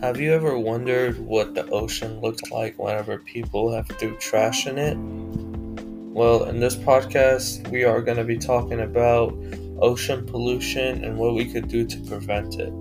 Have you ever wondered what the ocean looks like whenever people have threw trash in it? Well, in this podcast, we are going to be talking about ocean pollution and what we could do to prevent it.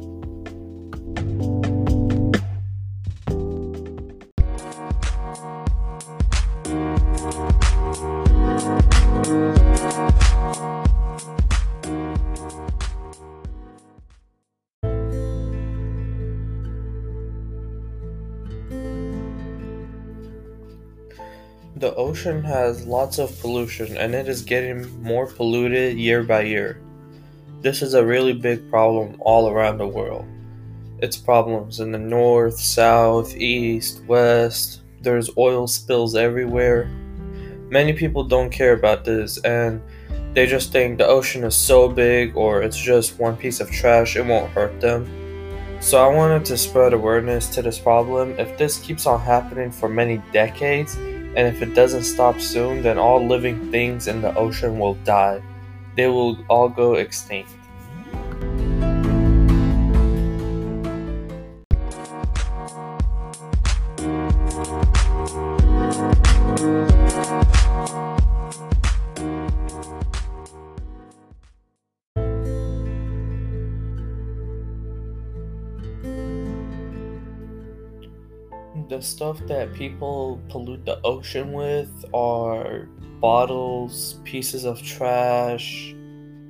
The ocean has lots of pollution and it is getting more polluted year by year. This is a really big problem all around the world. It's problems in the north, south, east, west. There's oil spills everywhere. Many people don't care about this and they just think the ocean is so big or it's just one piece of trash, it won't hurt them. So I wanted to spread awareness to this problem. If this keeps on happening for many decades, and if it doesn't stop soon, then all living things in the ocean will die. They will all go extinct. The stuff that people pollute the ocean with are bottles, pieces of trash,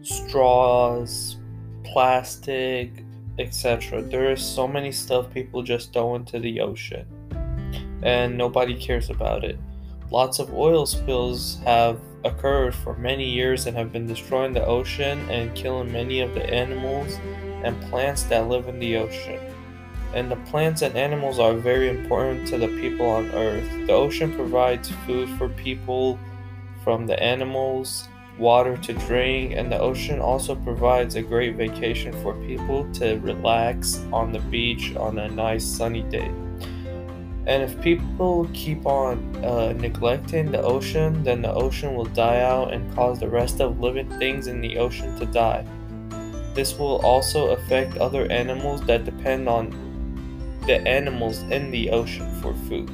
straws, plastic, etc. There is so many stuff people just throw into the ocean and nobody cares about it. Lots of oil spills have occurred for many years and have been destroying the ocean and killing many of the animals and plants that live in the ocean and the plants and animals are very important to the people on Earth. The ocean provides food for people from the animals, water to drink, and the ocean also provides a great vacation for people to relax on the beach on a nice sunny day. And if people keep on uh, neglecting the ocean, then the ocean will die out and cause the rest of living things in the ocean to die. This will also affect other animals that depend on the animals in the ocean for food.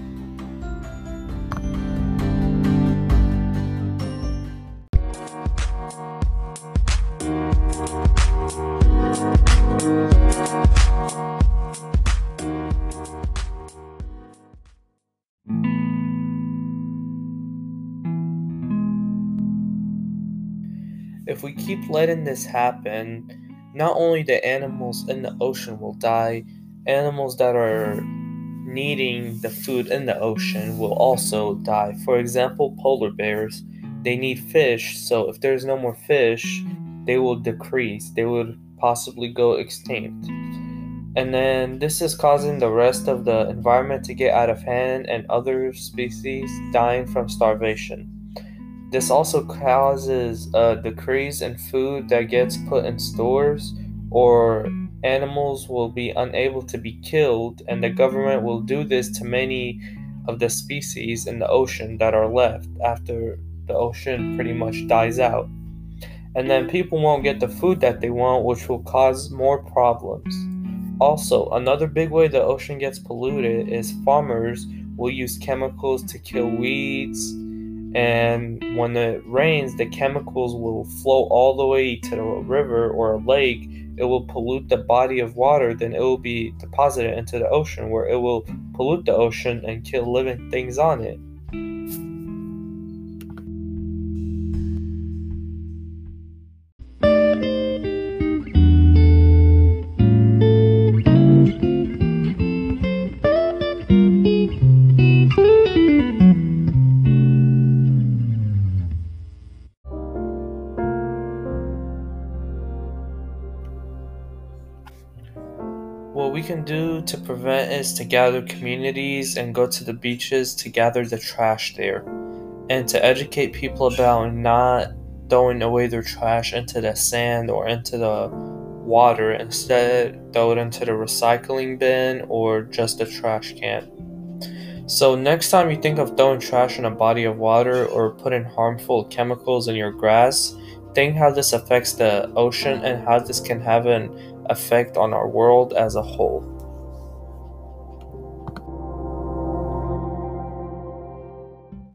If we keep letting this happen, not only the animals in the ocean will die, animals that are needing the food in the ocean will also die. For example, polar bears, they need fish, so if there's no more fish, they will decrease. They would possibly go extinct. And then this is causing the rest of the environment to get out of hand and other species dying from starvation. This also causes a decrease in food that gets put in stores or animals will be unable to be killed, and the government will do this to many of the species in the ocean that are left after the ocean pretty much dies out. And then people won't get the food that they want, which will cause more problems. Also, another big way the ocean gets polluted is farmers will use chemicals to kill weeds. And when it rains, the chemicals will flow all the way to a river or a lake it will pollute the body of water, then it will be deposited into the ocean, where it will pollute the ocean and kill living things on it. What we can do to prevent is to gather communities and go to the beaches to gather the trash there and to educate people about not throwing away their trash into the sand or into the water. Instead, throw it into the recycling bin or just a trash can. So, next time you think of throwing trash in a body of water or putting harmful chemicals in your grass, think how this affects the ocean and how this can have an effect on our world as a whole.